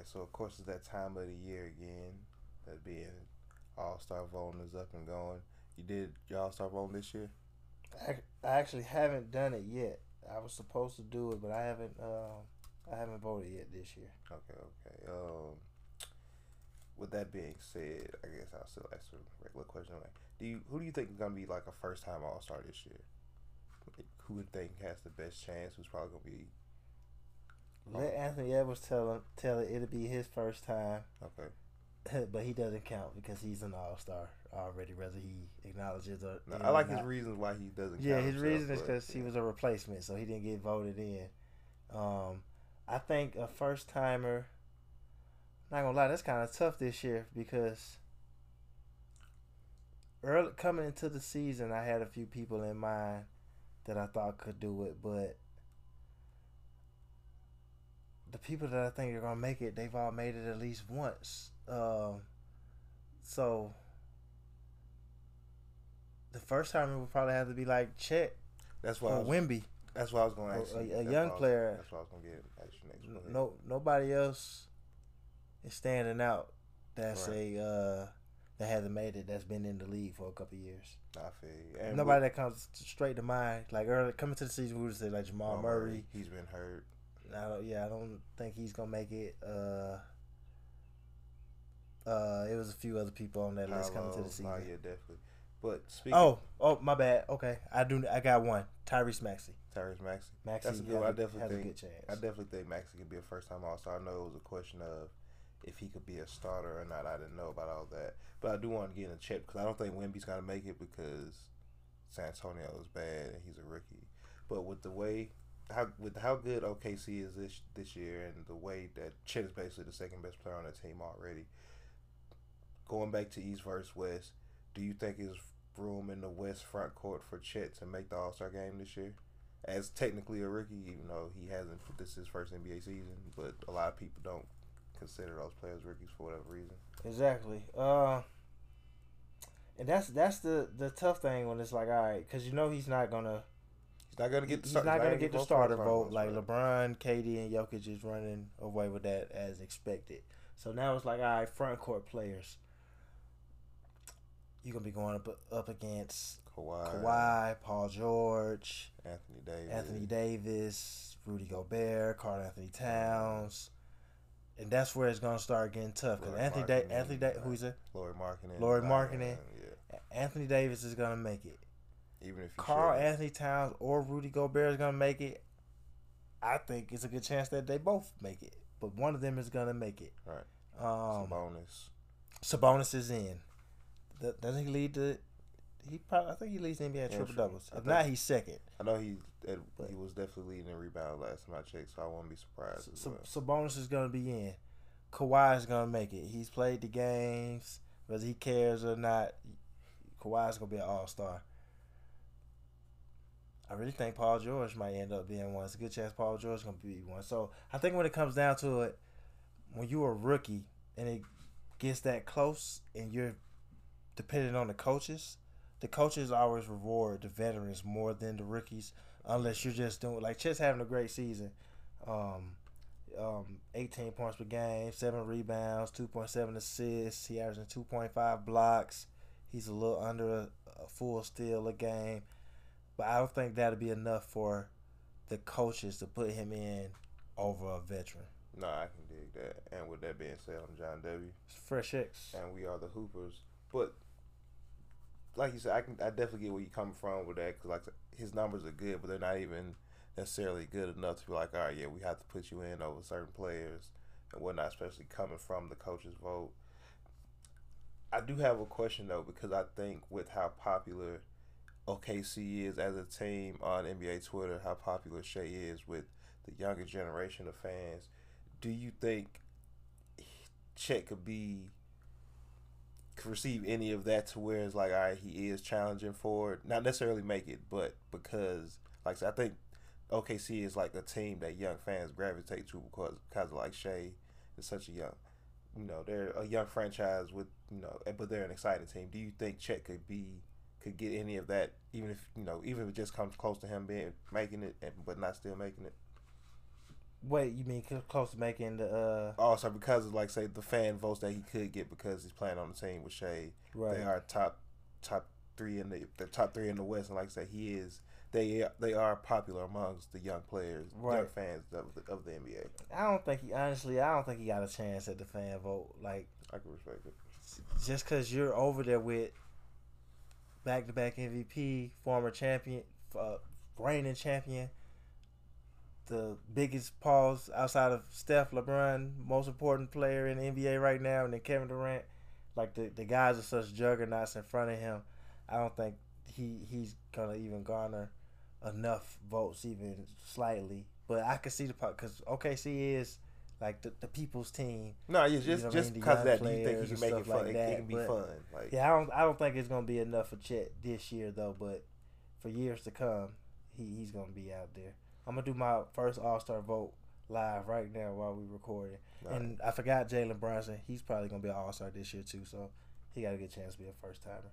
right, so of course it's that time of the year again. That being All Star voting is up and going. You did your All Star voting this year? I, I actually haven't done it yet. I was supposed to do it, but I haven't. Um, I haven't voted yet this year. Okay, okay. Um, with that being said, I guess I'll still ask a regular question. Like, do you who do you think is gonna be like a first time All Star this year? Who would think has the best chance? Who's probably gonna be? Let Anthony Edwards tell him tell it it'll be his first time. Okay. but he doesn't count because he's an all star already, whether he acknowledges or. No, I like his reasons why he doesn't. Yeah, his himself, reason is because he was a replacement, so he didn't get voted in. Um, I think a first timer. Not gonna lie, that's kind of tough this year because early coming into the season, I had a few people in mind that I thought could do it, but the people that I think are gonna make it, they've all made it at least once. Um, so the first timer would probably have to be like Chet That's why. Or was, Wemby. that's why I was going to a- ask. a- you. a young was- player. That's why I was going to get ask you next. No, nobody else is standing out. That's Right. a uh, that hasn't made it. That's been in the league for a couple of years. I feel you. And nobody that comes straight to mind. Like early coming to the season, we would say like Jamal Jamal Murray. He's been hurt. I don't, yeah, I don't think he's gonna make it. Uh, uh, it was a few other people on that list coming to the season. Oh yeah, definitely. But speaking, Oh, oh, my bad. Okay, I do. I got one. Tyrese Maxey. Tyrese Maxey. Maxey That's a good has one. Definitely has a think- good chance. I definitely think Maxey could be a first time All Star. I know it was a question of if he could be a starter or not. I didn't know about all that, but I do want to get in a check because I don't think Wemby's gonna make it because San Antonio is bad and he's a rookie. But with the way how with how good OKC is this this year and the way that Chet is basically the second best player on the team already. Going back to East versus West, do you think there's room in the West front court for Chet to make the All Star game this year? As technically a rookie, even though he hasn't, this is his first NBA season, but a lot of people don't consider those players rookies for whatever reason. Exactly. Uh, and that's that's the the tough thing when it's like, all right, because you know he's not gonna He's not gonna get the he's not gonna get the starter vote like right? LeBron, KD, and Jokic is running away with that as expected. So now it's like, all right, front court players. You're gonna be going up up against Kawhi, Kawhi, Paul George, Anthony Davis, Anthony Davis, Rudy Gobert, Karl-Anthony Towns, and that's where it's gonna start getting tough because Lauri Anthony da- Anthony da- who's it? Lauri Markkanen, Lauri Zion, Markkanen. yeah. Anthony Davis is gonna make it. Even if Karl shouldn't. Anthony Towns or Rudy Gobert is gonna make it. I think it's a good chance that they both make it, but one of them is gonna make it. Right. Um, Sabonis. Sabonis is in. Th- Doesn't he lead the? He probably. I think he leads the NBA in triple doubles. If not, he's second. I know he he was definitely leading in rebound last time I checked, so I won't be surprised. So, well. Sabonis is gonna be in. Kawhi is gonna make it. He's played the games, whether he cares or not. Kawhi's gonna be an all star. I really think Paul George might end up being one. It's a good chance Paul George gonna be one. So I think when it comes down to it, when you're a rookie and it gets that close and you're dependent on the coaches, the coaches always reward the veterans more than the rookies, unless you're just doing like Chet's having a great season. Um, um, 18 points per game, seven rebounds, 2.7 assists. He averaging 2.5 blocks. He's a little under a, a full steal a game, but I don't think that'll be enough for the coaches to put him in over a veteran. No, I can dig that. And with that being said, I'm John W. It's fresh X. and we are the Hoopers. But like you said, I can I definitely get where you coming from with that because like his numbers are good, but they're not even necessarily good enough to be like, all right, yeah, we have to put you in over certain players and whatnot, especially coming from the coaches' vote. I do have a question though because I think with how popular OKC is as a team on NBA Twitter, how popular Shai is with the younger generation of fans. Do you think Chet could be could receive any of that to where it's like, all right, he is challenging for it, not necessarily make it, but because like I think OKC is like a team that young fans gravitate to because because like Shai is such a young, you know, they're a young franchise with you know, but they're an exciting team. Do you think Chet could be could get any of that, even if you know, even if it just comes close to him being making it, and, but not still making it? Wait, you mean close to making the uh Also, because of like say the fan votes that he could get because he's playing on the team with Shai, right? they are top top three in the the top three in the West, and like I said, he is. They they are popular amongst the young players, young Right. fans of the, of the NBA. I don't think he honestly. I don't think he got a chance at the fan vote. Like I can respect it. just because you're over there with back to back MVP, former champion, uh, reigning champion, the biggest pause outside of Steph, LeBron, most important player in the NBA right now, and then Kevin Durant. Like the, the guys are such juggernauts in front of him. I don't think he he's gonna even garner enough votes, even slightly. But I could see the because OKC is like the, the people's team. No, yeah, You just know I just mean, because of young that, do you think he can make it fun? like it, it can be but- fun. Like Yeah, I don't I don't think it's gonna be enough for Chet this year though, but for years to come, he, he's gonna be out there. I'm gonna do my first All Star vote live right now while we're recording. nah, And I forgot Jalen Brunson. He's probably gonna be an All Star this year too, so he got a good chance to be a first timer.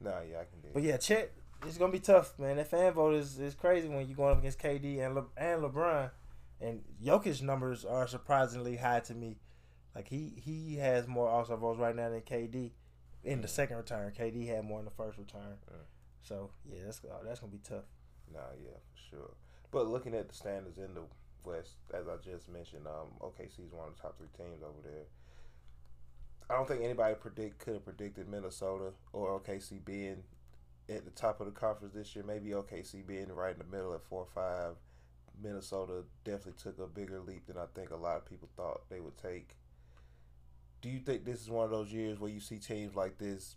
No, yeah, I can do. But yeah, Chet, it's gonna be tough, man. That fan vote is, is crazy when you're going up against KD and Le, and LeBron, and Jokic numbers are surprisingly high to me. Like he he has more Star votes right now than KD in the second return. KD had more in the first return. Mm. So yeah, that's uh, that's gonna be tough. Nah, yeah, for sure. But looking at the standards in the West, as I just mentioned, um, OKC is one of the top three teams over there. I don't think anybody predict could have predicted Minnesota or OKC being at the top of the conference this year. Maybe OKC being right in the middle at four or five. Minnesota definitely took a bigger leap than I think a lot of people thought they would take. Do you think this is one of those years where you see teams like this,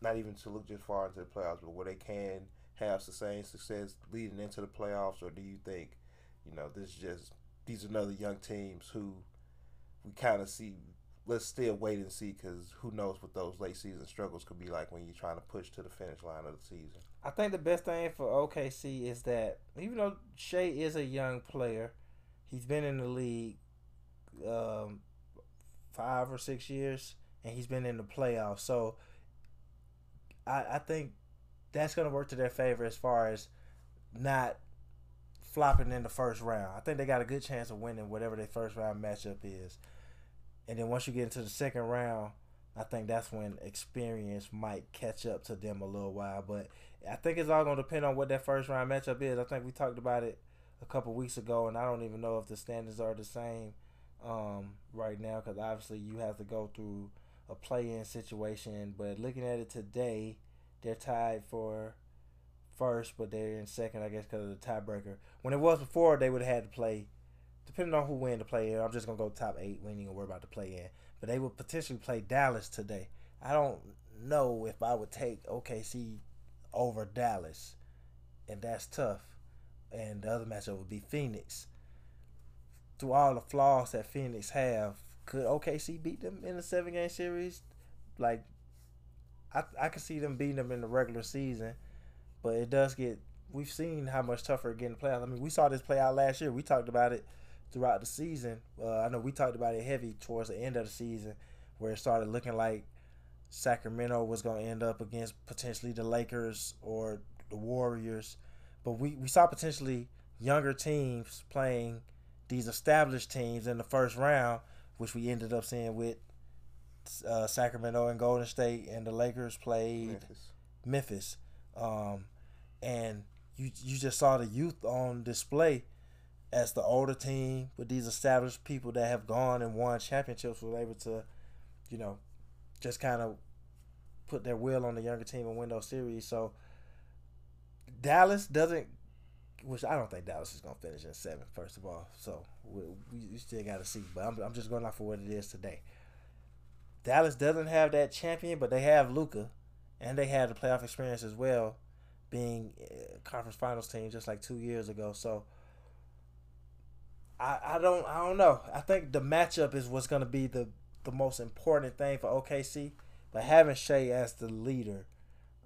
not even to look just far into the playoffs, but where they can have sustained success leading into the playoffs, or do you think, you know, this is just these are another young teams who we kind of see? Let's still wait and see because who knows what those late season struggles could be like when you're trying to push to the finish line of the season. I think the best thing for OKC is that even though Shai is a young player, he's been in the league um, five or six years, and he's been in the playoffs. So I, I think that's going to work to their favor as far as not flopping in the first round. I think they got a good chance of winning whatever their first round matchup is. And then once you get into the second round, I think that's when experience might catch up to them a little while. But I think it's all going to depend on what that first round matchup is. I think we talked about it a couple weeks ago, and I don't even know if the standards are the same um, right now because obviously you have to go through a play-in situation. But looking at it today, they're tied for first, but they're in second, I guess, because of the tiebreaker. When it was before, they would have had to play, depending on who win the play-in. I'm just gonna go top eight. We ain't even worry about the play-in, but they would potentially play Dallas today. I don't know if I would take OKC over Dallas, and that's tough. And the other matchup would be Phoenix. Through all the flaws that Phoenix have, could OKC beat them in a seven game series? Like, I I could see them beating them in the regular season, but it does get. We've seen how much tougher it get in the playoffs. I mean, we saw this play out last year. We talked about it throughout the season. Uh, I know we talked about it heavy towards the end of the season, where it started looking like Sacramento was going to end up against potentially the Lakers or the Warriors. But we, we saw potentially younger teams playing these established teams in the first round, which we ended up seeing with uh, Sacramento and Golden State, and the Lakers played Memphis. Memphis. Um, and you you just saw the youth on display as the older team with these established people that have gone and won championships were able to, you know, just kind of put their will on the younger team and win those series. So Dallas doesn't, which I don't think Dallas is gonna finish in seventh. First of all, so we, we still got to see. But I'm I'm just going off for what it is today. Dallas doesn't have that champion, but they have Luka, and they have the playoff experience as well, being conference finals team just like two years ago. So I I don't I don't know. I think the matchup is what's going to be the the most important thing for OKC. But having Shai as the leader,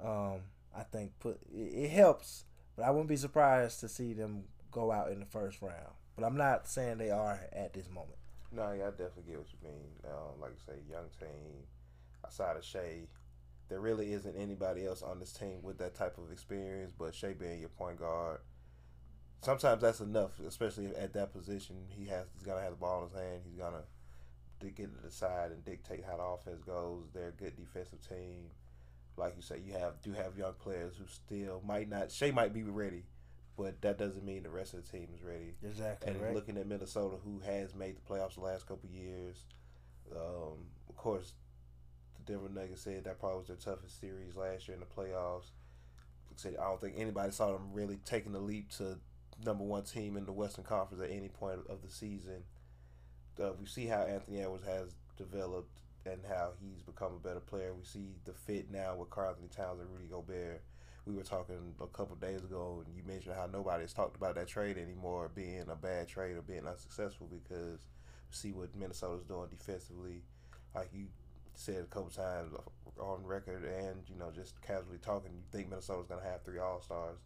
um, I think put it, it helps. But I wouldn't be surprised to see them go out in the first round. But I'm not saying they are at this moment. No, yeah, I definitely get what you mean. Um, like I say, young team outside of Shai, there really isn't anybody else on this team with that type of experience. But Shai being your point guard, sometimes that's enough, especially at that position. He has he's gonna have the ball in his hand. He's gonna to get to the side and dictate how the offense goes. They're a good defensive team. Like you say, you have do have young players who still might not. Shai might be ready, but that doesn't mean the rest of the team is ready. Exactly. And right. looking at Minnesota, who has made the playoffs the last couple years, um, of course, the Denver Nuggets said that probably was their toughest series last year in the playoffs. Like I said, I don't think anybody saw them really taking the leap to number one team in the Western Conference at any point of the season. Uh, we see how Anthony Edwards has developed and how he's become a better player. We see the fit now with Karl-Anthony Towns and Rudy Gobert. We were talking a couple days ago, and you mentioned how nobody's talked about that trade anymore being a bad trade or being unsuccessful because we see what Minnesota's doing defensively. Like you said a couple times on record, and you know just casually talking, you think Minnesota's going to have three All Stars.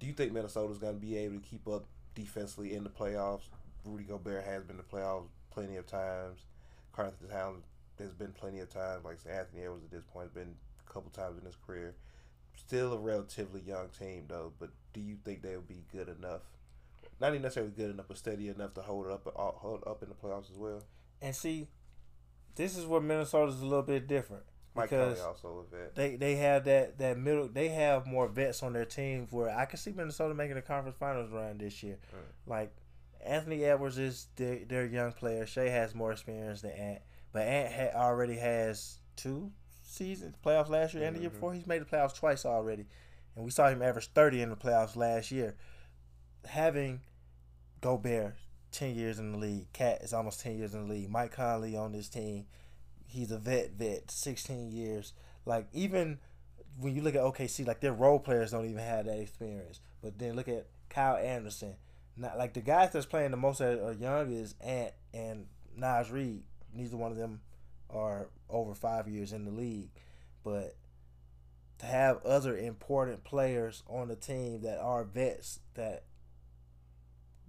Do you think Minnesota's going to be able to keep up defensively in the playoffs? Rudy Gobert has been in the playoffs plenty of times. Karl-Anthony Towns there's been plenty of times. Like Anthony Edwards at this point has been a couple times in his career. Still a relatively young team though, but do you think they'll be good enough? Not even necessarily good enough, but steady enough to hold up, hold up in the playoffs as well. And see, this is where Minnesota's a little bit different Mike because also a vet. they they have that that middle. They have more vets on their team where I can see Minnesota making the conference finals run this year. Mm. Like Anthony Edwards is their, their young player. Shai has more experience than Ant, but Ant ha- already has two seasons playoffs last year and the year Mhm. before. He's made the playoffs twice already, and we saw him average thirty in the playoffs last year. Having Gobert ten years in the league, KAT is almost ten years in the league. Mike Conley on this team, he's a vet, vet, sixteen years. Like even when you look at OKC, like their role players don't even have that experience. But then look at Kyle Anderson. Not like the guys that's playing the most are young is Ant and Naz Reid. Neither one of them are over five years in the league. But to have other important players on the team that are vets that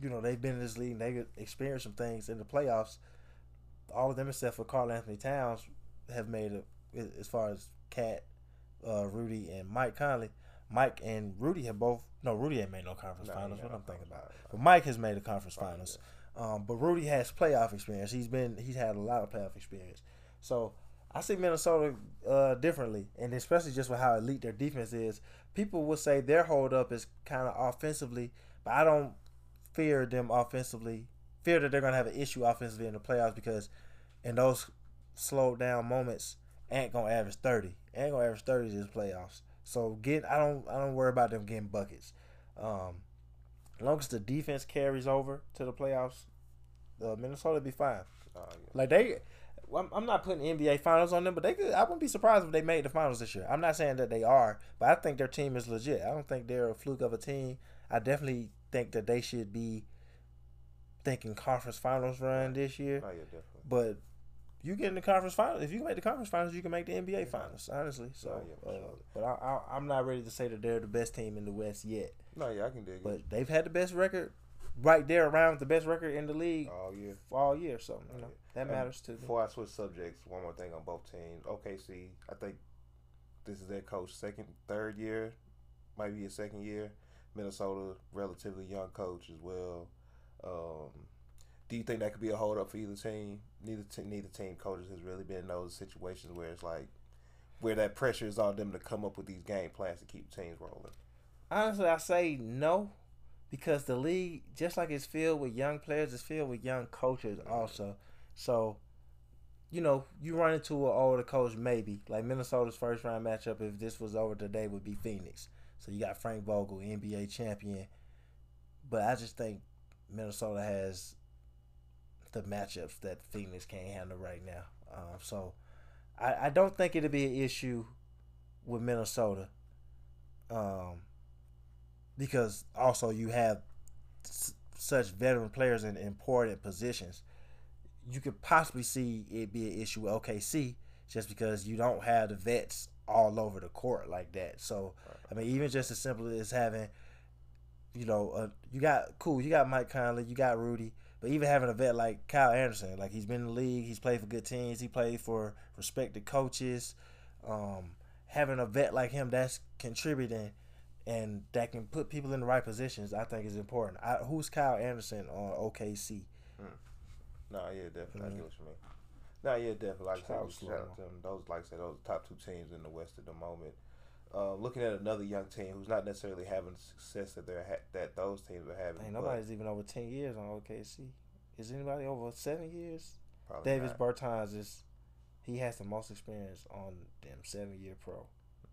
you know they've been in this league and they experienced some things in the playoffs. All of them except for Karl-Anthony Towns have made it as far as KAT, uh, Rudy, and Mike Conley. Mike and Rudy have both no Rudy ain't made no conference No, finals. What I'm thinking about. But Mike has made the conference finals. finals. Um, but Rudy has playoff experience. He's been he's had a lot of playoff experience. So I see Minnesota uh, differently, and especially just with how elite their defense is. People would say their hold up is kind of offensively, but I don't fear them offensively. Fear that they're gonna have an issue offensively in the playoffs because in those slowed down moments, Ant gonna average thirty. Ant gonna average thirty this playoffs. So get I don't I don't worry about them getting buckets. Um, as long as the defense carries over to the playoffs, uh, Minnesota be fine. Uh, yeah. Like they, I'm- I'm not putting NBA finals on them, but they could. I wouldn't be surprised if they made the finals this year. I'm not saying that they are, but I think their team is legit. I don't think they're a fluke of a team. I definitely think that they should be thinking conference finals run this year. Oh, yeah, definitely. But you get in the conference finals. If you can make the conference finals, you can make the NBA finals. Honestly, so. Oh, yeah, uh. But I, I, I'm not ready to say that they're the best team in the West yet. No, yeah, I can dig it. But they've had the best record, right there around the best record in the league All year. all year. So you know, Yeah. that And matters too. Before I switch subjects, one more thing on both teams. OKC, I think this is their coach second, third year, might be his second year. Minnesota, relatively young coach as well. Um, do you think that could be a hold up for either team? Neither te- neither team coaches has really been in those situations where it's like where that pressure is on them to come up with these game plans to keep teams rolling. Honestly, I say no, because the league, just like it's filled with young players, it's filled with young coaches also. So, you know, you run into an older coach, maybe like Minnesota's first round matchup. If this was over today, would be Phoenix. So you got Frank Vogel, NBA champion, but I just think Minnesota has the matchups that Phoenix can't handle right now. Um, so I, I don't think it'll be an issue with Minnesota. Um, because also you have s- such veteran players in important positions. You could possibly see it be an issue with OKC just because you don't have the vets all over the court like that. So I mean, even just as simple as having, you know, uh, you got cool, you got Mike Conley, you got Rudy, but even having a vet like Kyle Anderson, like he's been in the league, he's played for good teams, he played for respected coaches. Um, having a vet like him that's contributing and that can put people in the right positions, I think is important. I, who's Kyle Anderson on OKC? No, yeah, definitely. I Mhm. get what you mean. No, yeah, definitely. Like I said, shout out to them. Those, like I said, those top two teams in the West at the moment. Uh, looking at another young team who's not necessarily having success that they're ha- that those teams are having. Ain't nobody's even over ten years on OKC. Is anybody over seven years? probably Davis not. Bertans is he has the most experience on them seven year pro.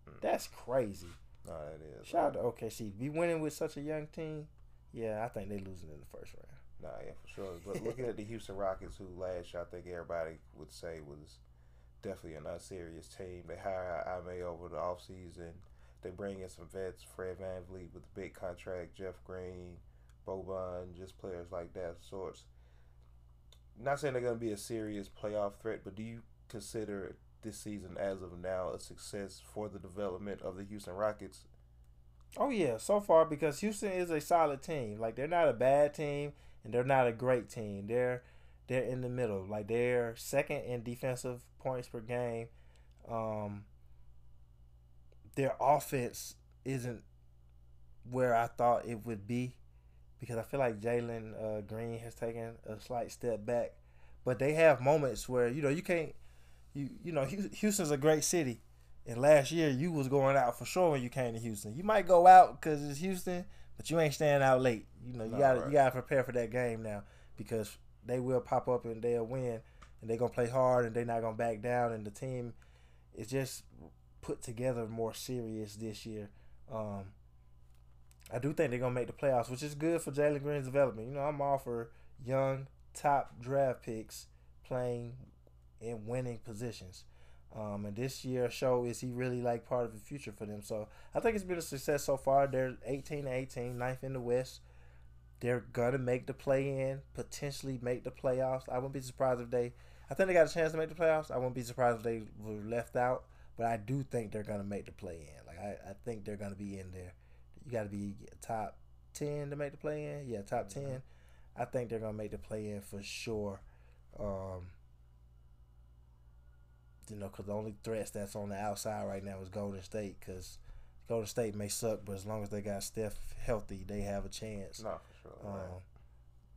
Mhm. That's crazy. No, that is. Shout out to OKC. Be winning with such a young team. Yeah, I think they losing in the first round. Nah, yeah, for sure. But looking at the Houston Rockets, who last year I think everybody would say was definitely an unserious team. They hire Ime over the offseason. They bring in some vets, Fred VanVleet with the big contract, Jeff Green, Boban, just players like that sorts. Not saying they're going to be a serious playoff threat, but do you consider this season as of now a success for the development of the Houston Rockets? Oh yeah, so far because Houston is a solid team. Like they're not a bad team and they're not a great team. They're they're in the middle. Like they're second in defensive points per game. Um their offense isn't where I thought it would be because I feel like Jalen uh, Green has taken a slight step back. But they have moments where you know you can't you you know Houston's a great city. And last year you was going out for sure when you came to Houston. You might go out because it's Houston, but you ain't staying out late. You know you No, got right. you got to prepare for that game now because they will pop up and they'll win and they're gonna play hard and they're not gonna back down and the team is just put together more serious this year. Um, I do think they're gonna make the playoffs, which is good for Jalen Green's development. You know, I'm all for young top draft picks playing in winning positions. Um, and this year show is he really like part of the future for them. So I think it's been a success so far. They're 18 18, ninth in the West. They're gonna make the play in, potentially make the playoffs. I wouldn't be surprised if they. I think they got a chance to make the playoffs. I wouldn't be surprised if they were left out. But I do think they're gonna make the play in. Like I, I think they're gonna be in there. You got to be top ten to make the play in. Yeah, top 10 I think they're gonna make the play in for sure. Um, you know, because the only threats that's on the outside right now is Golden State. Because Golden State may suck, but as long as they got Steph healthy, they have a chance. No, sure. Um, right.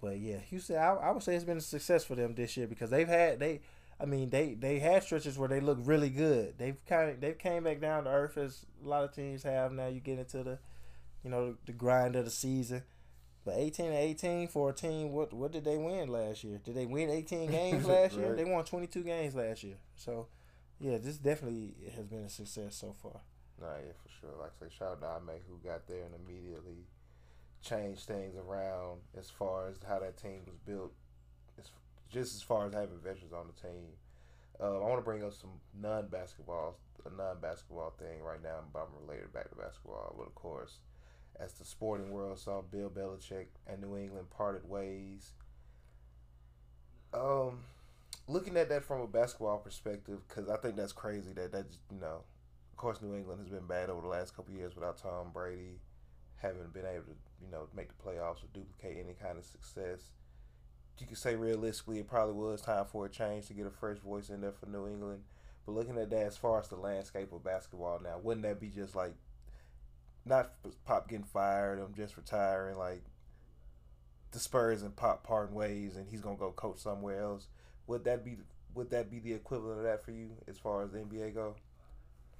but yeah, Houston, I, I would say it's been a success for them this year because they've had they, I mean they they had stretches where they look really good. They've kind of they came back down to earth as a lot of teams have. Now you get into the, you know, the grind of the season. But eighteen to eighteen for a team, what what did they win last year? Did they win eighteen games last year? They won twenty two games last year. So, yeah, this definitely has been a success so far. Nah, yeah, for sure. Like I say, shout out to Ime who got there and immediately changed things around as far as how that team was built. Just as far as having veterans on the team. Uh, I want to bring up some non-basketball, a non-basketball thing right now, but I'm related back to basketball. But of course, as the sporting world saw Bill Belichick and New England parted ways. Um, looking at that from a basketball perspective, because I think that's crazy that that's you know of course, New England has been bad over the last couple years without Tom Brady, haven't been able to, you know, make the playoffs or duplicate any kind of success. You could say realistically, it probably was time for a change to get a fresh voice in there for New England. But looking at that as far as the landscape of basketball now, wouldn't that be just like not Pop getting fired, him just retiring, like the Spurs and Pop parting ways, and he's gonna go coach somewhere else? Would that be would that be the equivalent of that for you as far as the NBA go?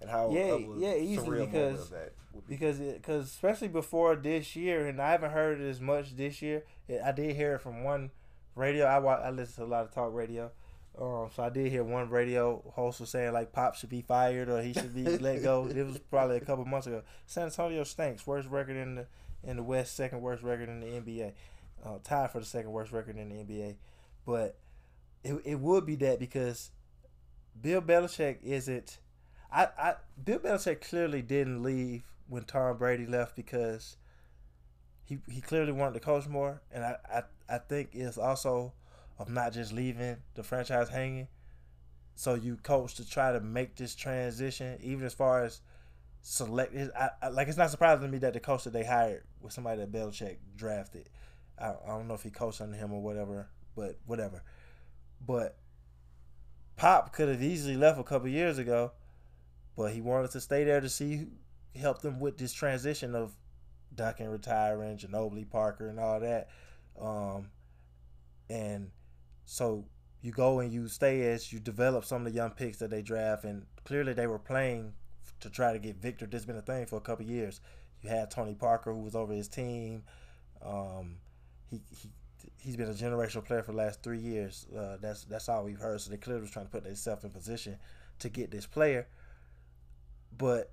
And how Yeah, yeah, easily, because- be. because because especially before this year, and I haven't heard it as much this year. It- I did hear it from one radio. I wa- I listen to a lot of talk radio, um, so I did hear one radio host was saying like Pop should be fired or he should be let go. It was probably a couple months ago. San Antonio stinks. Worst record in the in the West, second worst record in the NBA, uh, tied for the second worst record in the NBA. But it it would be that because Bill Belichick isn't. I, I Bill Belichick clearly didn't leave when Tom Brady left because he he clearly wanted to coach more, and I I, I think it's also of not just leaving the franchise hanging. So you coach to try to make this transition, even as far as select. I, I, like it's not surprising to me that the coach that they hired was somebody that Belichick drafted. I, I don't know if he coached under him or whatever, but whatever. But Pop could have easily left a couple years ago, but he wanted to stay there to see help them with this transition of Duncan retiring, Ginobili, Parker, and all that. Um, and so you go and you stay as you develop some of the young picks that they draft, and clearly they were playing to try to get Victor. This has been a thing for a couple years. You had Tony Parker, who was over his team. Um, he he he's been a generational player for the last three years. Uh, that's that's all we've heard. So they clearly was trying to put themselves in position to get this player, but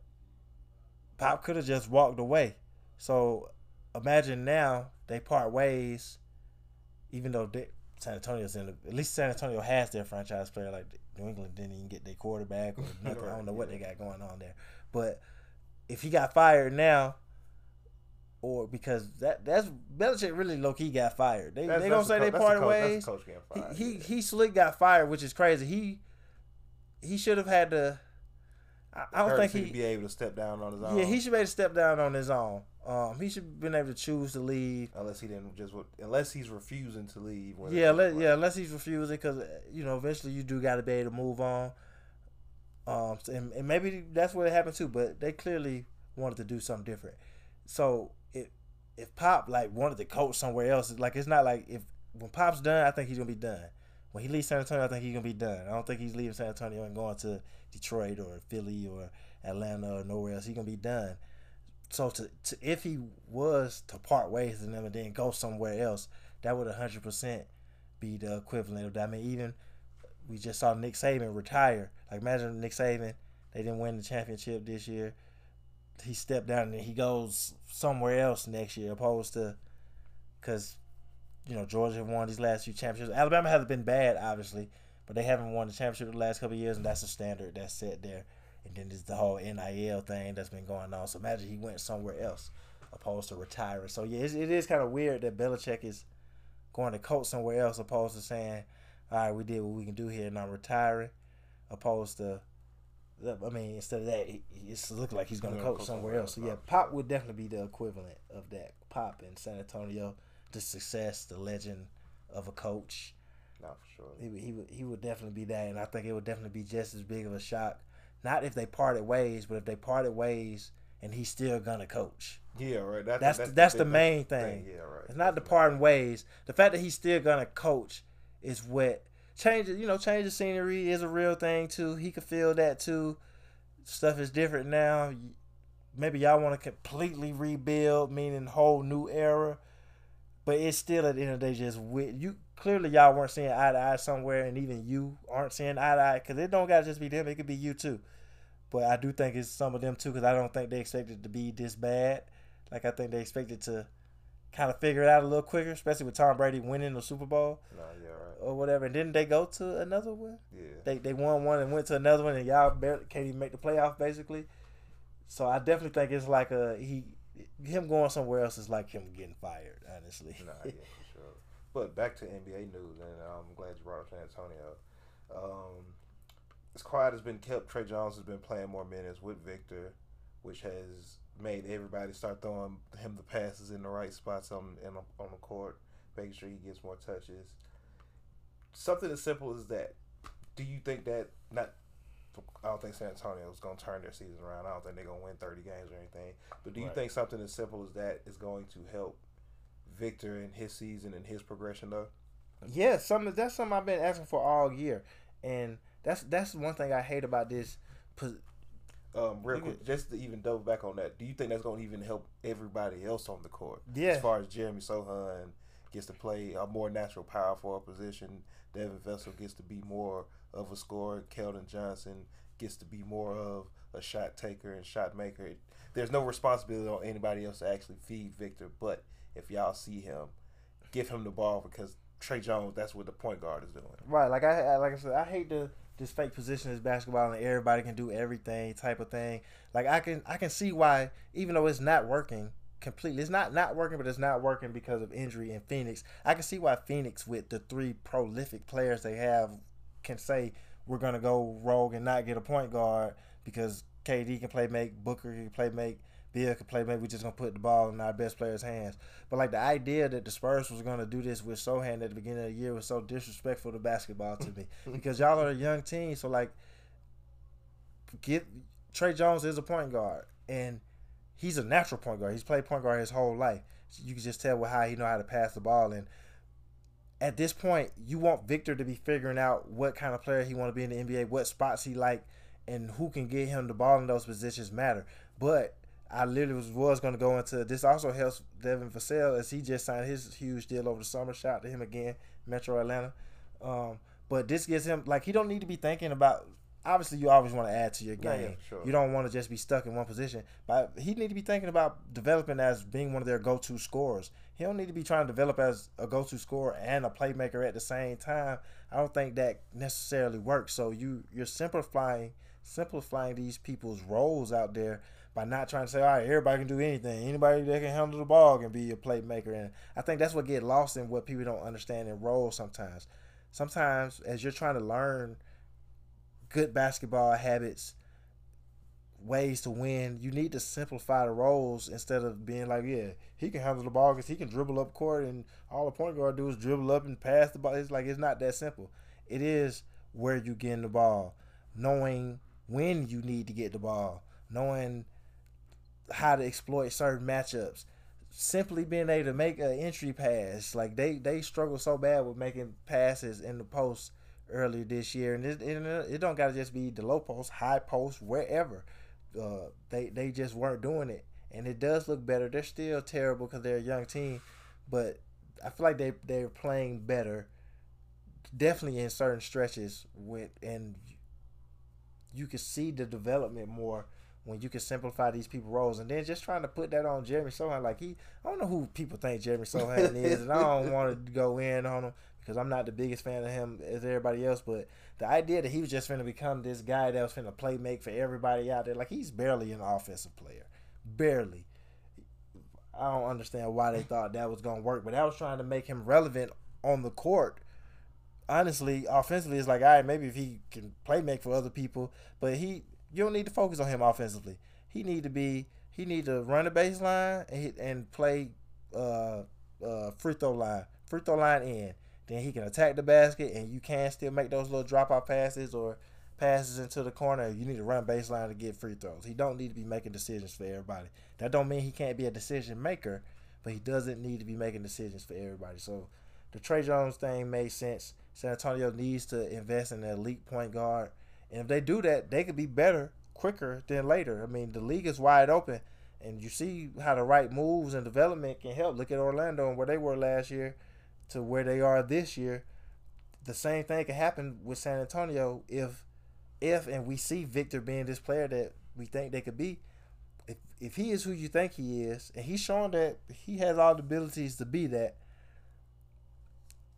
Pop could have just walked away. So imagine now they part ways, even though they, San Antonio's in the, at least San Antonio has their franchise player. Like New England didn't even get their quarterback or nothing. I don't know what they got going on there. But if he got fired now, or because that that's Belichick really low key got fired. They That's- they gonna say the they co- that's the parted coach- that's the ways. coach getting He he, yeah. he slick got fired, which is crazy. He he should have had to. I, I don't think Courtesy to he. be able to step down on his own. Yeah, he should be able to step down on his own. Um, he should have been able to choose to leave. unless he didn't just unless he's refusing to leave. Yeah, let, yeah, unless he's refusing, because you know eventually you do got to be able to move on. Um, and, and maybe that's what happened too. But they clearly wanted to do something different. So if if Pop like wanted to coach somewhere else, like it's not like if when Pop's done, I think he's gonna be done. When he leaves San Antonio, I think he's gonna be done. I don't think he's leaving San Antonio and going to Detroit or Philly or Atlanta or nowhere else. He's gonna be done. So to, to if he was to part ways with them and then go somewhere else, that would hundred percent be the equivalent of that. I mean, even we just saw Nick Saban retire. Like imagine Nick Saban, they didn't win the championship this year. He stepped down and he goes somewhere else next year, opposed to because you know Georgia won these last few championships. Alabama hasn't been bad, obviously, but they haven't won the championship the last couple of years, and that's the standard that's set there. And then there's the whole NIL thing that's been going on. So imagine he went somewhere else, opposed to retiring. So yeah, it's, it is kind of weird that Belichick is going to coach somewhere else, opposed to saying, "All right, we did what we can do here, and I'm retiring." Opposed to, I mean, instead of that, it's looking like he's going to coach somewhere else. So yeah. Pop would definitely be the equivalent of that. Pop in San Antonio, the success, the legend of a coach. Not for sure. He would, he would he would definitely be that, and I think it would definitely be just as big of a shock. Not if they parted ways, but if they parted ways and he's still gonna coach. Yeah, right. That, That's that's, the big- main that's the thing. Yeah, right. It's not the That's parting ways. The fact that he's still gonna coach is what changes. You know, change the scenery is a real thing too. He could feel that too. Stuff is different now. Maybe y'all want to completely rebuild, meaning whole new era. But it's still at the end of the day just with you. Clearly, y'all weren't seeing eye to eye somewhere, and even you aren't seeing eye to eye because it don't gotta just be them. It could be you too. But I do think it's some of them too because I don't think they expected to be this bad. Like I think they expected to kind of figure it out a little quicker, especially with Tom Brady winning the Super Bowl No, yeah, right. or whatever. And didn't they go to another one? Yeah. They they won one and went to another one, and y'all barely can't even make the playoff basically. So I definitely think it's like a he him going somewhere else is like him getting fired. Honestly, Nah, yeah, for sure. But back to NBA news, and I'm glad you brought up San Antonio. Um, as quiet has been kept, Tre Jones has been playing more minutes with Victor, which has made everybody start throwing him the passes in the right spots on in, on the court, making sure he gets more touches. Something as simple as that. Do you think that not? I don't think San Antonio is going to turn their season around. I don't think they're going to win 30 games or anything. But do you Right. think something as simple as that is going to help Victor in his season and his progression though? yeah, some that's something I've been asking for all year, and that's that's one thing I hate about this. Um, real quick, just to even double back on that, do you think that's going to even help everybody else on the court? Yeah. As far as Jeremy Sochan gets to play a more natural power forward position, Devin Vassell gets to be more of a scorer, Keldon Johnson gets to be more of a shot taker and shot maker. There's no responsibility on anybody else to actually feed Victor, but if y'all see him, give him the ball because Tre Jones, that's what the point guard is doing. Right, like I like I said, I hate the this fake position is basketball and everybody can do everything type of thing. Like I can I can see why even though it's not working completely, it's not not working, but it's not working because of injury in Phoenix. I can see why Phoenix with the three prolific players they have can say we're gonna go rogue and not get a point guard because KD can play make, Booker can play make, Beal can play make. We're just gonna put the ball in our best players' hands. But like the idea that the Spurs was gonna do this with Sochan at the beginning of the year was so disrespectful to basketball to me because y'all are a young team. So like, get Tre Jones is a point guard, and he's a natural point guard. He's played point guard his whole life. So you can just tell with how he know how to pass the ball. And at this point, you want Victor to be figuring out what kind of player he want to be in the NBA, what spots he like, and who can get him the ball in those positions matter. But I literally was, was going to go into this. Also helps Devin Vassell as he just signed his huge deal over the summer. Shout to him again, Metro Atlanta. Um, but this gives him like he don't need to be thinking about. Obviously, you always want to add to your game. Yeah, sure. You don't want to just be stuck in one position. But he need to be thinking about developing as being one of their go-to scorers. He don't need to be trying to develop as a go-to scorer and a playmaker at the same time. I don't think that necessarily works. So you you're simplifying simplifying these people's roles out there by not trying to say, all right, everybody can do anything. Anybody that can handle the ball can be a playmaker. And I think that's what get lost in what people don't understand in roles sometimes. Sometimes as you're trying to learn good basketball habits, ways to win, you need to simplify the roles instead of being like, yeah, he can handle the ball because he can dribble up court and all the point guard do is dribble up and pass the ball. It's like it's not that simple. It is where you get the ball, knowing when you need to get the ball, knowing how to exploit certain matchups. Simply being able to make an entry pass, like they they struggle so bad with making passes in the post earlier this year, and it, it, it don't gotta just be the low post, high post, wherever. Uh, they they just weren't doing it, and it does look better. They're still terrible because they're a young team, but I feel like they they're playing better. Definitely in certain stretches with and you can see the development more when you can simplify these people roles and then just trying to put that on Jeremy Sochan like he I don't know who people think Jeremy Sochan is and I don't want to go in on him because I'm not the biggest fan of him as everybody else but the idea that he was just going to become this guy that was going to play make for everybody out there like he's barely an offensive player barely I don't understand why they thought that was going to work but that was trying to make him relevant on the court honestly, offensively, it's like, all right, maybe if he can play make for other people, but he, you don't need to focus on him offensively. He need to be, he need to run the baseline and, and play uh, uh, free throw line, free throw line in. Then he can attack the basket, and you can still make those little drop off passes or passes into the corner. You need to run baseline to get free throws. He don't need to be making decisions for everybody. That don't mean he can't be a decision maker, but he doesn't need to be making decisions for everybody. So the Tre Jones thing made sense. San Antonio needs to invest in an elite point guard. And if they do that, they could be better quicker than later. I mean, the league is wide open. And you see how the right moves and development can help. Look at Orlando and where they were last year to where they are this year. The same thing could happen with San Antonio if if and we see Victor being this player that we think they could be. If if he is who you think he is, and he's showing that he has all the abilities to be that,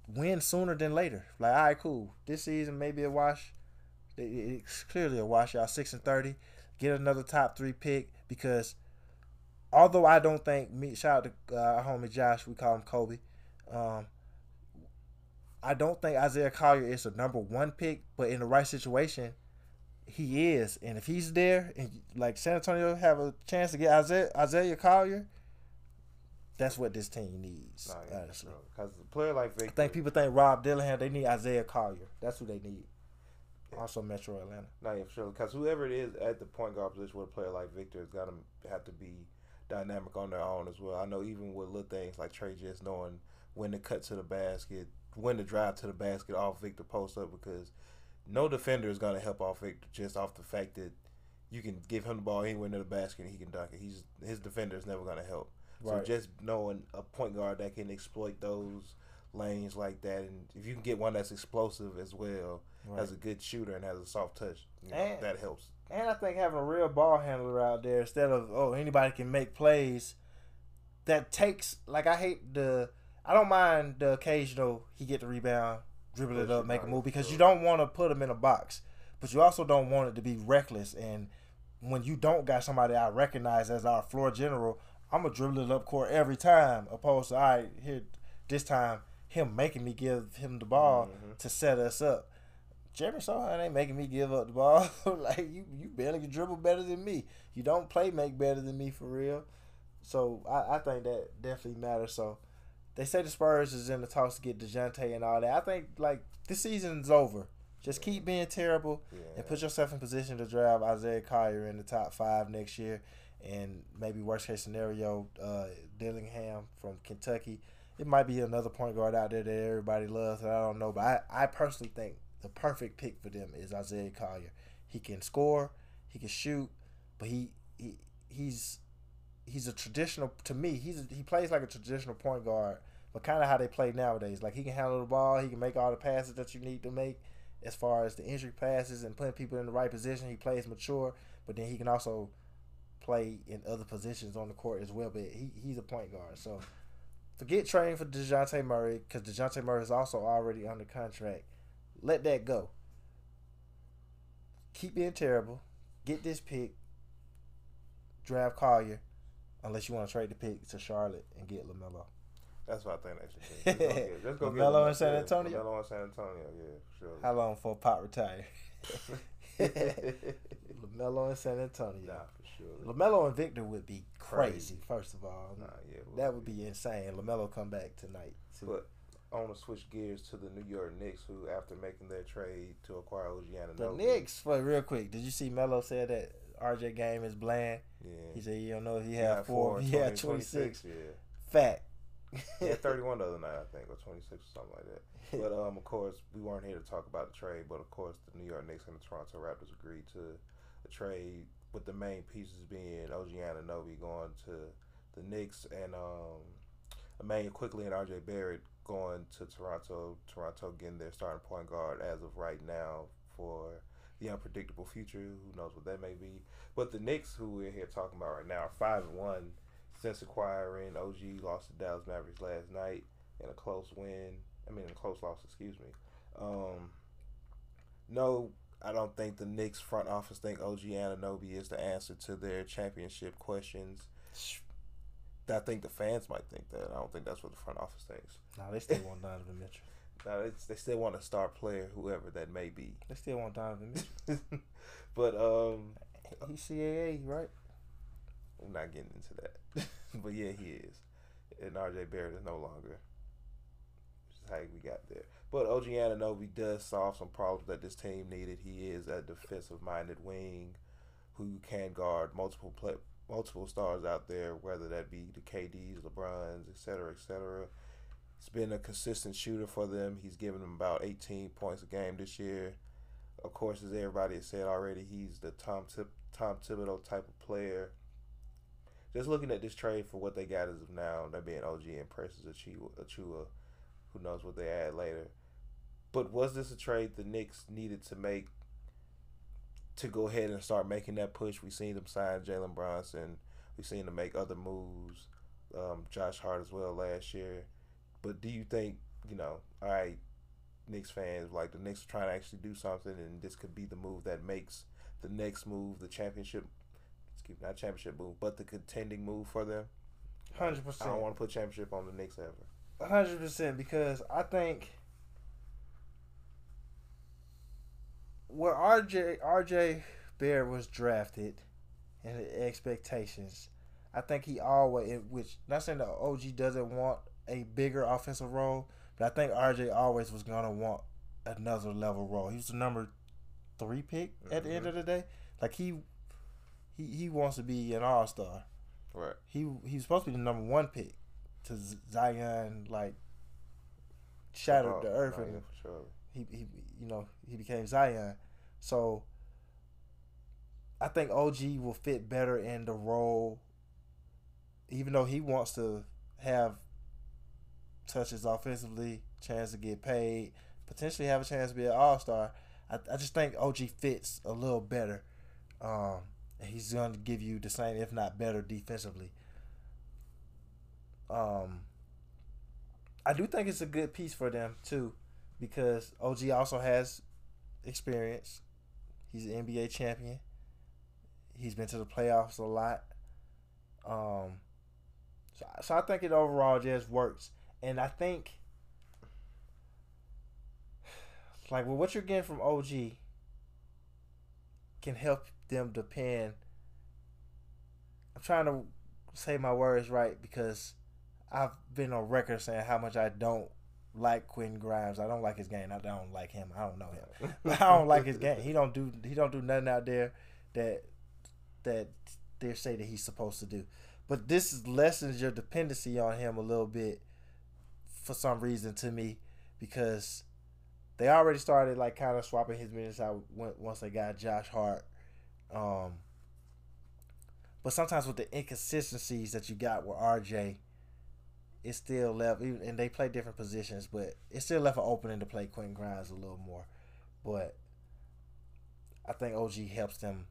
win sooner than later. Like, all right, cool. This season maybe a wash. It's clearly a wash. Y'all six and thirty. Get another top three pick because although I don't think me shout out to uh, our homie Josh, we call him Kobe. Um, I don't think Isaiah Collier is a number one pick, but in the right situation, he is. And if he's there, and like San Antonio have a chance to get Isaiah Isaiah Collier, that's what this team needs. Nah, yeah, honestly, because a player like Victor, I think people think Rob Dillingham. They need Isaiah Collier. That's who they need. Yeah. Also, Metro Atlanta. No, yeah, for sure. Because whoever it is at the point guard position with a player like Victor has got to have to be dynamic on their own as well. I know even with little things like Tre just knowing when to cut to the basket, when to drive to the basket off Victor post up because no defender is gonna help off Victor just off the fact that you can give him the ball anywhere near the basket and he can dunk it. He's his defender is never gonna help. Right. So just knowing a point guard that can exploit those lanes like that, and if you can get one that's explosive as well, right. has a good shooter and has a soft touch, you know, and, that helps. And I think having a real ball handler out there instead of oh anybody can make plays, that takes like I hate the I don't mind the occasional he get the rebound, dribble it up, make a move because you don't want to put him in a box, but you also don't want it to be reckless and when you don't got somebody I recognize as our floor general I'm gonna dribble it up court every time, opposed to all right here this time him making me give him the ball mm-hmm. to set us up. Jeremy Sochan ain't making me give up the ball. like you, you barely can dribble better than me. You don't play make better than me for real. So I, I think that definitely matters. So they say the Spurs is in the talks to get Dejounte and all that. I think like this season's over. Just keep being terrible yeah. and put yourself in position to draft Isaiah Collier in the top five next year and maybe worst case scenario, uh, Dillingham from Kentucky. It might be another point guard out there that everybody loves. I don't know, but I, I personally think the perfect pick for them is Isaiah Collier. He can score, he can shoot, but he, he he's he's a traditional to me. He's a, he plays like a traditional point guard, but kind of how they play nowadays. Like he can handle the ball, he can make all the passes that you need to make. As far as the injury passes and putting people in the right position, he plays mature, but then he can also play in other positions on the court as well. But he, he's a point guard, so forget trading for Dejounte Murray because Dejounte Murray is also already under contract. Let that go. Keep being terrible. Get this pick. Draft Collier, unless you want to trade the pick to Charlotte and get LaMelo. That's what I think they should do. Just go get, LaMelo in San Antonio? LaMelo in San Antonio, yeah, for sure. How long before Pop retire? LaMelo in San Antonio. Nah, for sure. LaMelo and Victor would be crazy. Crazy. First of all, Nah, yeah, it that would be insane. LaMelo come back tonight. Too. But I want to switch gears to the New York Knicks, who, after making their trade to acquire OG the Knicks, for real quick, did you see Melo said that RJ game is bland? yeah, He said you don't know if he he had four, and he had twenty six. Yeah, Fact. he had 31 the other night, I think, or 26 or something like that. But um, of course, we weren't here to talk about the trade. But of course, the New York Knicks and the Toronto Raptors agreed to a trade with the main pieces being OG Anunoby going to the Knicks and um, Immanuel Quickley and RJ Barrett going to Toronto. Toronto getting their starting point guard as of right now for the unpredictable future. Who knows what that may be? But the Knicks, who we're here talking about right now, are five and one since acquiring OG. Lost to Dallas Mavericks last night in a close win. I mean, a close loss. Excuse me. Um, no, I don't think the Knicks front office think OG Anunoby is the answer to their championship questions. I think the fans might think that. I don't think that's what the front office thinks. No, they still want Donovan Mitchell. Now they still want a star player, whoever that may be. They still want Donovan Mitchell. but um, He's CAA, right? I'm not getting into that. but yeah, he is. And RJ Barrett is no longer. Which is how we got there. But OG Anunoby does solve some problems that this team needed. He is a defensive minded wing who can guard multiple play, multiple stars out there, whether that be the KDs, LeBrons, et cetera, et cetera. He's been a consistent shooter for them. He's given them about 18 points a game this year. Of course, as everybody has said already, he's the Tom Tip, Tom Thibodeau type of player. Just looking at this trade for what they got as of now, that being OG and Precious Achiuwa, Achiuwa, who knows what they add later. But was this a trade the Knicks needed to make to go ahead and start making that push? We've seen them sign Jalen Brunson. We've seen them make other moves, um, Josh Hart as well last year. But do you think, you know, all right, Knicks fans, like the Knicks are trying to actually do something, and this could be the move that makes the next move, the championship, excuse me, not championship move, but the contending move for them? Hundred percent. I don't want to put championship on the Knicks ever. hundred percent because I think where RJ RJ Bear was drafted and the expectations, I think he always which not saying that OG doesn't want a bigger offensive role, but I think RJ always was gonna want another level role. He was the number three pick at the end of the day. Like he he he wants to be an all star Right. he he was supposed to be the number one pick to Zion like shattered Oh, the earth no, and sure. he, he you know he became Zion so I think OG will fit better in the role even though he wants to have touches offensively chance to get paid potentially have a chance to be an all-star I, I just think OG fits a little better um, he's going to give you the same if not better defensively um, I do think it's a good piece for them too, because OG also has experience. He's an NBA champion. He's been to the playoffs a lot. Um, so, so I think it overall just works, and I think like well, what you're getting from OG can help them depend. I'm trying to say my words right because I've been on record saying how much I don't like Quentin Grimes. I don't like his game. I don't like him. I don't know him. I don't like his game. He don't do he don't do nothing out there that that they say that he's supposed to do. But this lessens your dependency on him a little bit for some reason to me because they already started like kind of swapping his minutes out once they got Josh Hart. Um, but sometimes with the inconsistencies that you got with RJ, it still left, and they play different positions, but it still left an opening to play Quentin Grimes a little more. But I think OG helps them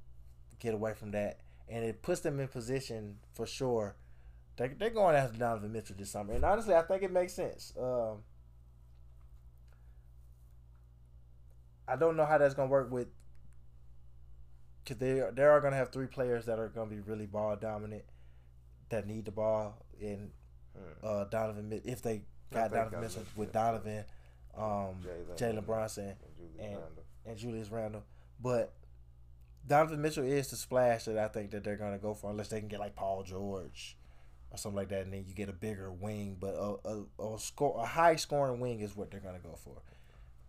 get away from that, and it puts them in position for sure. They they're going after Donovan Mitchell this summer, and honestly, I think it makes sense. Um, I don't know how that's gonna work with because they they are gonna have three players that are gonna be really ball dominant that need the ball. And hmm. uh, Donovan if they got Donovan Mitchell with Donovan, um, Jalen Brunson, and, and Julius Randle, but Donovan Mitchell is the splash that I think that they're gonna go for unless they can get like Paul George or something like that, and then you get a bigger wing, but a a, a score a high scoring wing is what they're gonna go for,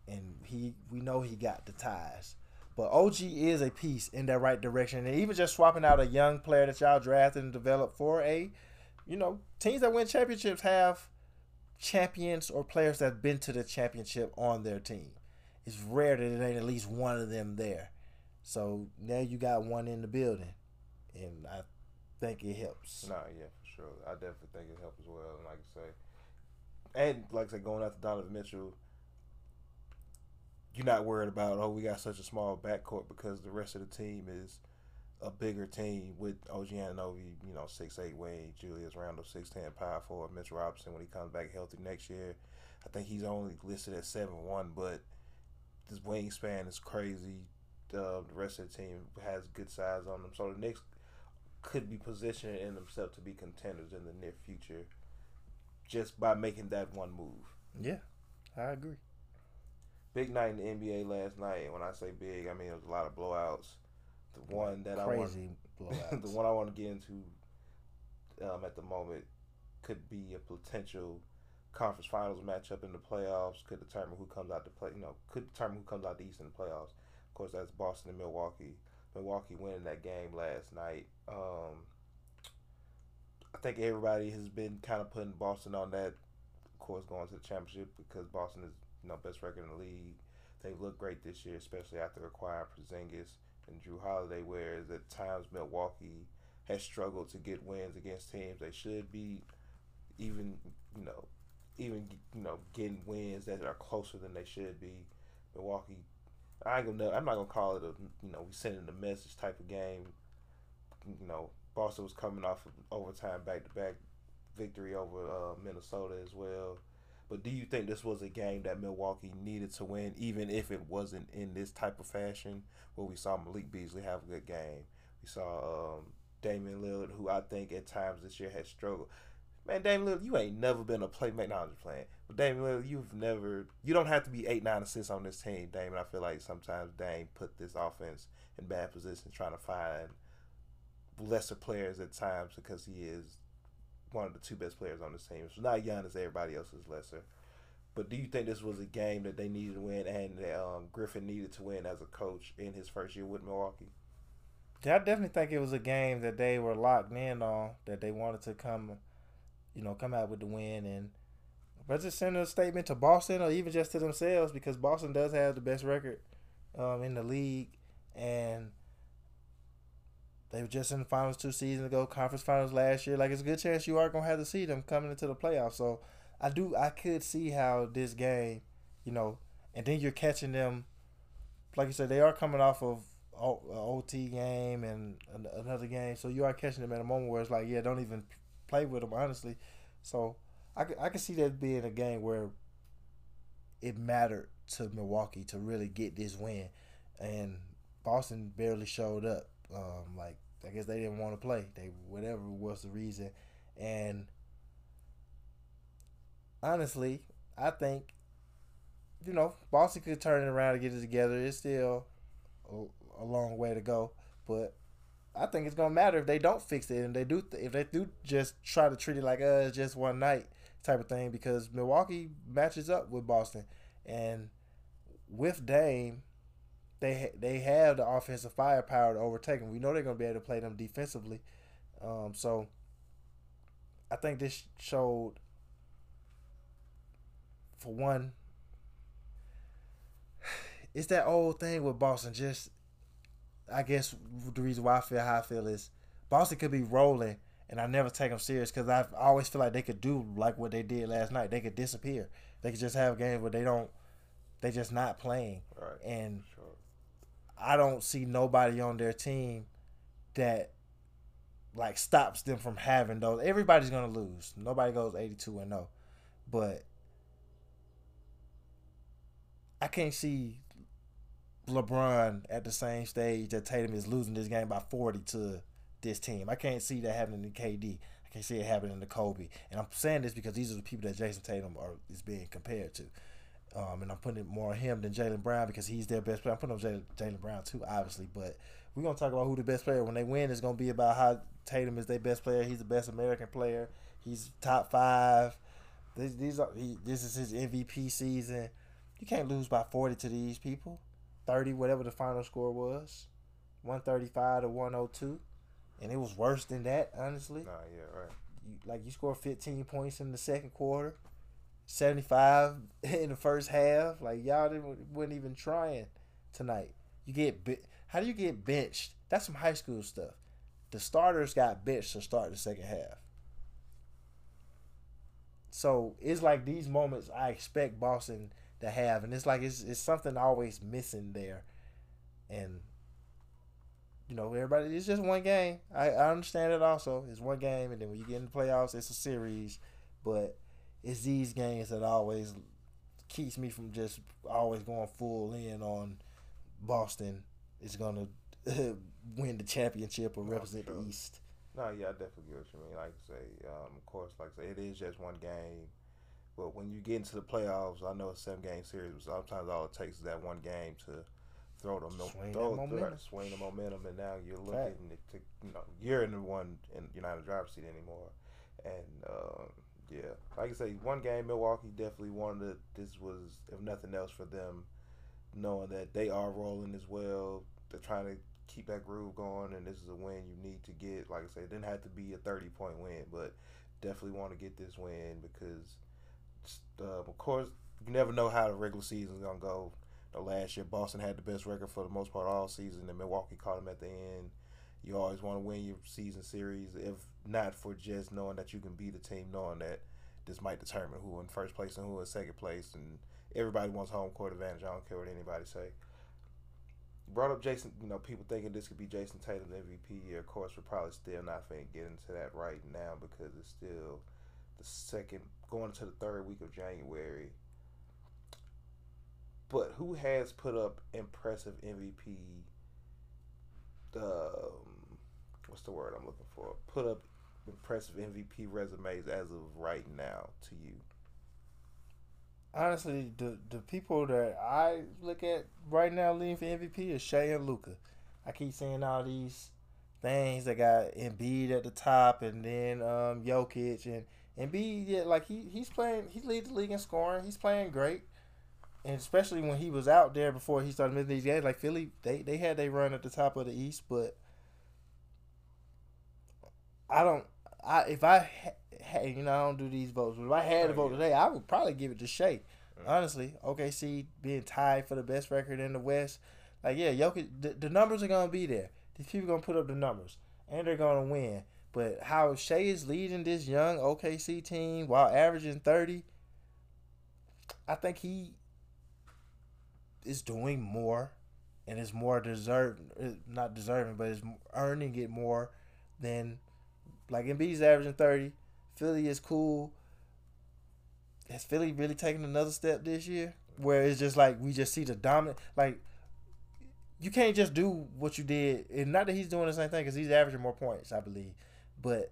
and he we know he got the ties. But OG is a piece in that right direction. And even just swapping out a young player that y'all drafted and developed for a, you know, teams that win championships have champions or players that have been to the championship on their team. It's rare that it ain't at least one of them there. So now you got one in the building. And I think it helps. Nah, yeah, I definitely think it helps as well. And like I say, and like I said, going after Donovan Mitchell, you're not worried about oh we got such a small backcourt because the rest of the team is a bigger team with OG Anunoby, you know, six eight Wade, Julius Randle, six ten power forward, Mitch Robinson when he comes back healthy next year. I think he's only listed at seven one, but his wingspan is crazy. Uh, the rest of the team has good size on them, so the Knicks could be positioning themselves to be contenders in the near future, just by making that one move. Yeah, I agree big night in the NBA last night. And when I say big, I mean it was a lot of blowouts. The one that Crazy I want, the one I want to get into um, at the moment could be a potential conference finals matchup in the playoffs. Could determine who comes out to play. You know, could determine who comes out the East in the playoffs. Of course, that's Boston and Milwaukee. Milwaukee winning that game last night. Um, I think everybody has been kind of putting Boston on that course going to the championship because Boston is you know, best record in the league. They look great this year, especially after acquiring Porzingis and Jrue Holiday. Whereas at times Milwaukee has struggled to get wins against teams they should be, even you know, even you know, getting wins that are closer than they should be. Milwaukee, I ain't gonna, I'm not gonna call it a you know we sending a message type of game. You know, Boston was coming off of overtime back to back victory over uh, Minnesota as well. But do you think this was a game that Milwaukee needed to win, even if it wasn't in this type of fashion, where we saw Malik Beasley have a good game? We saw um, Damian Lillard, who I think at times this year has struggled. Man, Damian Lillard, you ain't never been a playmaker. No, I'm just playing. But Damian Lillard, you've never. You don't have to be eight, nine assists on this team, Damian. I feel like sometimes Dame put this offense in bad positions, trying to find lesser players at times because he is one of the two best players on the team. It's not as everybody else is lesser. But do you think this was a game that they needed to win and that um, Griffin needed to win as a coach in his first year with Milwaukee? Yeah, I definitely think it was a game that they were locked in on, that they wanted to come, you know, come out with the win and but just send a statement to Boston or even just to themselves because Boston does have the best record um, in the league and they were just in the finals two seasons ago, conference finals last year. Like it's a good chance you are gonna have to see them coming into the playoffs. So I do I could see how this game, you know, and then you're catching them, like you said, they are coming off of an OT game and another game, so you are catching them at a moment where it's like, yeah, don't even play with them honestly. So I I can see that being a game where it mattered to Milwaukee to really get this win, and Boston barely showed up. Um, like I guess they didn't want to play. They whatever was the reason, and honestly, I think you know Boston could turn it around and get it together. It's still a, a long way to go, but I think it's gonna matter if they don't fix it and they do th- if they do just try to treat it like uh it's just one night type of thing because Milwaukee matches up with Boston and with Dame they they have the offensive firepower to overtake them. We know they're gonna be able to play them defensively. Um, so I think this showed, for one, it's that old thing with Boston. Just I guess the reason why I feel how I feel is Boston could be rolling, and I never take them serious because I always feel like they could do like what they did last night. They could disappear. They could just have games where they don't. They just not playing. Right. And Sure. I don't see nobody on their team that like stops them from having those. Everybody's gonna lose. Nobody goes eighty two and zero, but I can't see LeBron at the same stage that Tatum is losing this game by forty to this team. I can't see that happening to KD. I can't see it happening to Kobe. And I'm saying this because these are the people that Jayson Tatum are is being compared to. Um, and I'm putting it more on him than Jaylen Brown because he's their best player. I'm putting on Jaylen Brown too, obviously. But we're gonna talk about who the best player. When they win, it's gonna be about how Tatum is their best player. He's the best American player. He's top five. These, these are he, this is his MVP season. You can't lose by 40 to these people. 30, whatever the final score was, 135 to 102, and it was worse than that, honestly Nah, yeah, right. you, like you scored 15 points in the second quarter, 75 in the first half. Like y'all didn't wasn't even trying tonight. You get be- how do you get benched? That's some high school stuff. The starters got benched to start the second half. So it's like these moments I expect Boston to have, and it's like it's it's something always missing there, and you know everybody it's just one game. I, I understand it also. It's one game, and then when you get in the playoffs, it's a series, but it's these games that always keeps me from just always going full in on Boston is gonna win the championship or Oh, represent sure. the East. No, yeah, I definitely get what you mean. Like I say, um, of course, like I say, it is just one game. But when you get into the playoffs, I know it's seven game series, but sometimes all it takes is that one game to throw the Swing throw, momentum. swing the momentum, and now you're looking to you know you're in the one and you're not in the driver's seat anymore. And um, yeah, like I say, one game Milwaukee definitely wanted. To, this was if nothing else for them, knowing that they are rolling as well. They're trying to keep that groove going, and this is a win you need to get. Like I said, it didn't have to be a thirty point win, but definitely want to get this win because, uh, of course, you never know how the regular season is gonna go. The last year, Boston had the best record for the most part all season, and Milwaukee caught them at the end. You always want to win your season series, if not for just knowing that you can beat the team, knowing that this might determine who in first place and who in second place, and everybody wants home court advantage. I don't care what anybody say brought up Jayson, you know, people thinking this could be Jayson Tatum's MVP year. Of course, we're probably still not going to get into that right now because it's still the second, going into the third week of January. But who has put up impressive MVP? Um, what's the word I'm looking for? Put up impressive MVP resumes as of right now to you. Honestly, the the people that I look at right now leading for MVP is Shai and Luka. I keep seeing all these things that got Embiid at the top, and then um, Jokic and Embiid. Yeah, like he he's playing. He leads the league in scoring. He's playing great, and especially when he was out there before he started missing these games. Like Philly, they they had they run at the top of the East, but I don't. I if I ha- you know I don't do these votes, but if I had to vote today, I would probably give it to Shai. Mm. Honestly, OKC being tied for the best record in the West, like yeah, Jokic, the, the numbers are gonna be there. These people are gonna put up the numbers, and they're gonna win. But how Shai is leading this young OKC team while averaging thirty, I think he is doing more, and is more deserved, uh, not deserving, but is earning it more than like Embiid's averaging thirty. Philly is cool. Has Philly really taken another step this year? Where it's just like we just see the dominant like you can't just do what you did, and not that he's doing the same thing because he's averaging more points, I believe. But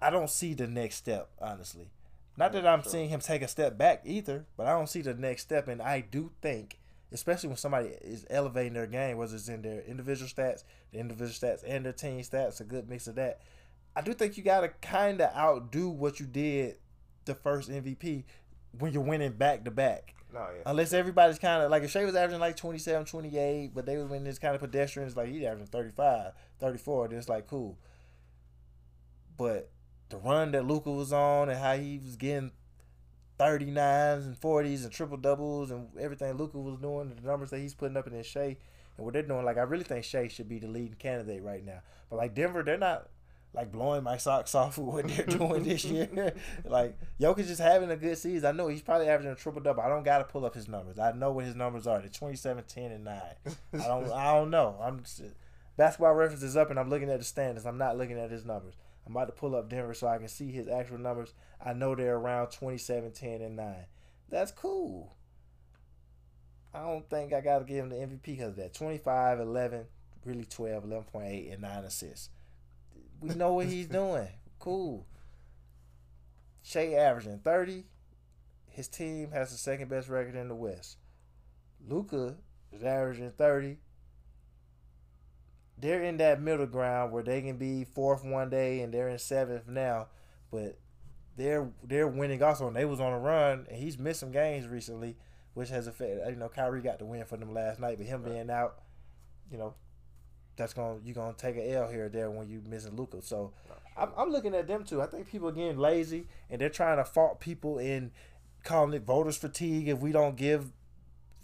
I don't see the next step, honestly. Not that I'm Sure. seeing him take a step back either, but I don't see the next step, and I do think, especially when somebody is elevating their game, whether it's in their individual stats, the individual stats, and their team stats, a good mix of that. I do think you got to kind of outdo what you did the first MVP when you're winning back to back. No, yeah. Unless everybody's kind of like if Shai was averaging like 27, 28, but they was in this kind of pedestrian, it's like he's averaging 35, 34. Then it's like cool. But the run that Luka was on and how he was getting 39s and 40s and triple doubles and everything Luka was doing, the numbers that he's putting up in his Shai and what they're doing, like I really think Shai should be the leading candidate right now. But like Denver, they're not like blowing my socks off with what they're doing this year. like Jokic is having a good season. I know he's probably averaging a triple double. I don't gotta pull up his numbers. I know what his numbers are. They're 27, 10, and 9. I don't I don't know. I'm just, basketball reference is up and I'm looking at the standards. I'm not looking at his numbers. I'm about to pull up Denver so I can see his actual numbers. I know they're around 27, 10, and 9. That's cool. I don't think I got to give him the MVP because of that. 25, 11, really 12, 11.8, and 9 assists. We know what he's doing. Cool. Shai averaging 30. His team has the second best record in the West. Luka is averaging 30. They're in that middle ground where they can be fourth one day and they're in seventh now, but they're they're winning also. And they was on a run and he's missed some games recently which has affected. You know, Kyrie got the win for them last night, but him right. being out, you know, that's gonna you're gonna take an L here or there when you missing Luka. So. I'm, I'm looking at them too. I think people are getting lazy and they're trying to fault people in calling it voters fatigue if we don't give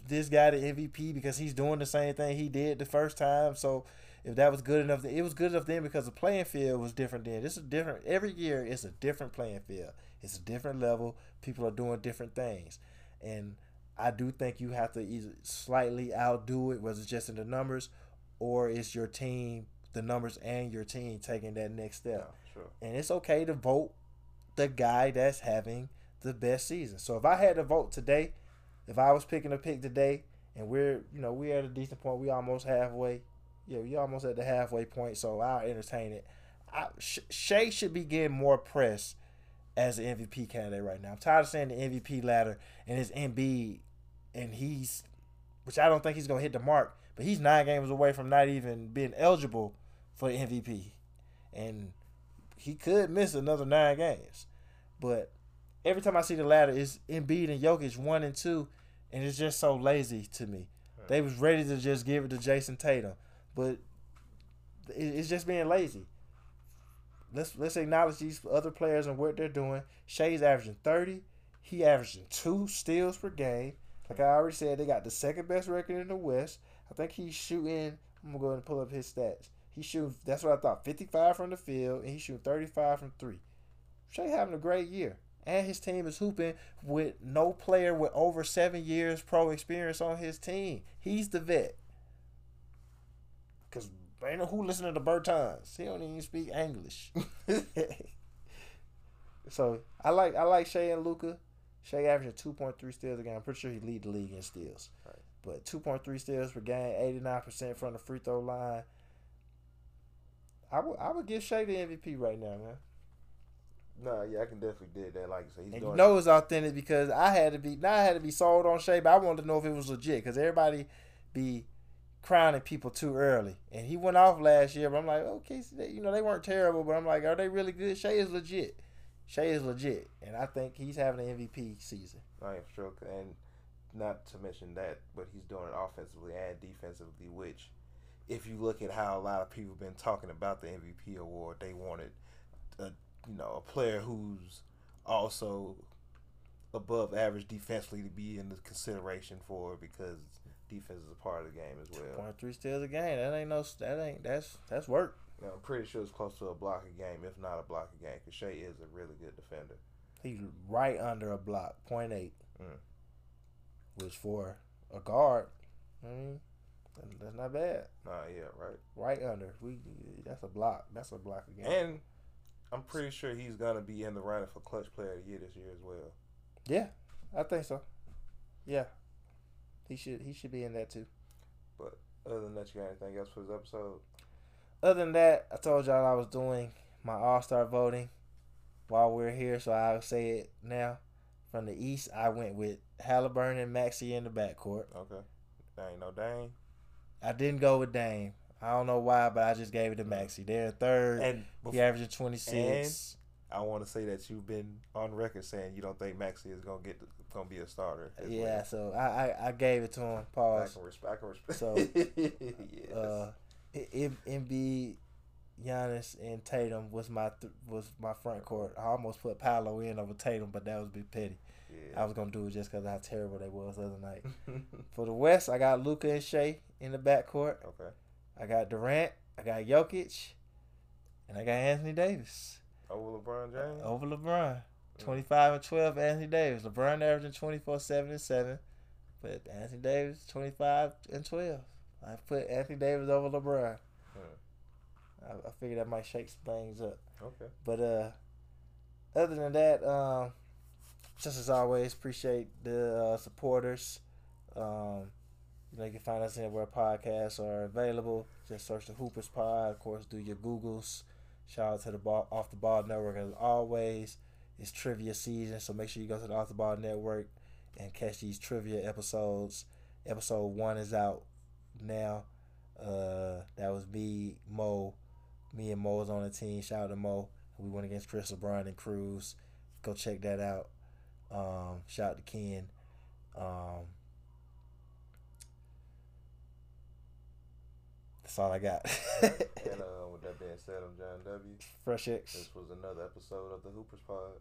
this guy the MVP because he's doing the same thing he did the first time. So if that was good enough, it was good enough then because the playing field was different then. This is different. Every year it's a different playing field. It's a different level. People are doing different things, and I do think you have to either slightly outdo it, whether it's just in the numbers or it's your team, the numbers and your team taking that next step. Yeah, sure. And it's okay to vote the guy that's having the best season. So if I had to vote today, if I was picking a pick today, and we're you know we're at a decent point, we almost halfway. Yeah, we almost at the halfway point. So I'll entertain it. I, Shai should be getting more press as an MVP candidate right now. I'm tired of saying the MVP ladder and his Embiid and he's, which I don't think he's gonna hit the mark, but he's nine games away from not even being eligible for the MVP, and he could miss another nine games. But every time I see the ladder, it's Embiid and Jokic one and two, and it's just so lazy to me. They was ready to just give it to Jayson Tatum, but it's just being lazy. Let's let's acknowledge these other players and what they're doing. Shai's averaging thirty. He averaging two steals per game. Like I already said, they got the second best record in the West. I think he's shooting. I'm gonna go ahead and pull up his stats. He's shooting. That's what I thought. 55 from the field, and he's shooting 35 from three. Shai having a great year, and his team is hooping with no player with over seven years pro experience on his team. He's the vet. Cause ain't know who listening to Bertans. He don't even speak English. so I like I like Shai and Luka. Shai averaging two point three steals a game. I'm pretty sure he lead the league in steals. Right. But two point three steals per game, eighty nine percent from the free throw line. I would I would give Shai the MVP right now, man. No, yeah, I can definitely do that. Like you said, he's and you know it's authentic because I had to be. Now I had to be sold on Shai, but I wanted to know if it was legit because everybody be crowning people too early, and he went off last year. But I'm like, okay, they, you know they weren't terrible, but I'm like, are they really good? Shai is legit. Shai is legit, and I think he's having an MVP season. I am sure, and not to mention that, but he's doing it offensively and defensively. Which, if you look at how a lot of people have been talking about the MVP award, they wanted, a, you know, a player who's also above average defensively to be in the consideration for because defense is a part of the game as well. Point three steals a game. That ain't no. That ain't. That's that's work. You know, I'm pretty sure it's close to a block a game, if not a block a game, because Shai is a really good defender. He's right under a block, point eight, mm. which for a guard, I mean, that's not bad. Nah, yeah, right. Right under. We that's a block. That's a block a game. And I'm pretty sure he's gonna be in the running for clutch player of the year this year as well. Yeah, I think so. Yeah, he should. He should be in that too. But other than that, you got anything else for this episode? Other than that, I told y'all I was doing my All Star voting while we're here, so I'll say it now. From the East, I went with Halliburton and Maxey in the backcourt. Okay. Dang, no Dame. I didn't go with Dame. I don't know why, but I just gave it to mm. Maxey. They're third. And before, he averaging twenty six. I want to say that you've been on record saying you don't think Maxey is gonna get gonna be a starter. Yeah, well. so I, I, I gave it to him. I Pause. can respect. I can respect. So, yes. Uh, Embiid, Giannis, and Tatum was my th- was my front court. I almost put Paolo in over Tatum, but that was be petty. I was gonna do it just because how terrible they was the other night. For the West, I got Luka and Shai in the backcourt. okay. I got Durant. I got Jokic, and I got Anthony Davis Over LeBron James. over LeBron. Twenty five and twelve. Anthony Davis. LeBron averaging twenty four seven and seven, but Anthony Davis twenty five and twelve. I put Anthony Davis over LeBron. Hmm. I, I figured that might shake some things up. Okay. But uh, other than that, um, just as always, appreciate the uh, supporters. Um, you know, you can find us anywhere podcasts are available. Just search the Hoopers Pod. Of course, do your Googles. Shout out to the ball, Off the Ball Network as always. It's trivia season, so make sure you go to the Off the Ball Network and catch these trivia episodes. Episode one is out now. Uh, that was me, Mo, me and Mo was on the team. Shout out to Mo. We went against Chris LeBron and Cruz. Go check that out. Um, shout out to Ken. Um, that's all I got. and uh, with that being said, I'm John W. Fresh X. This was another episode of the Hoopers Pod.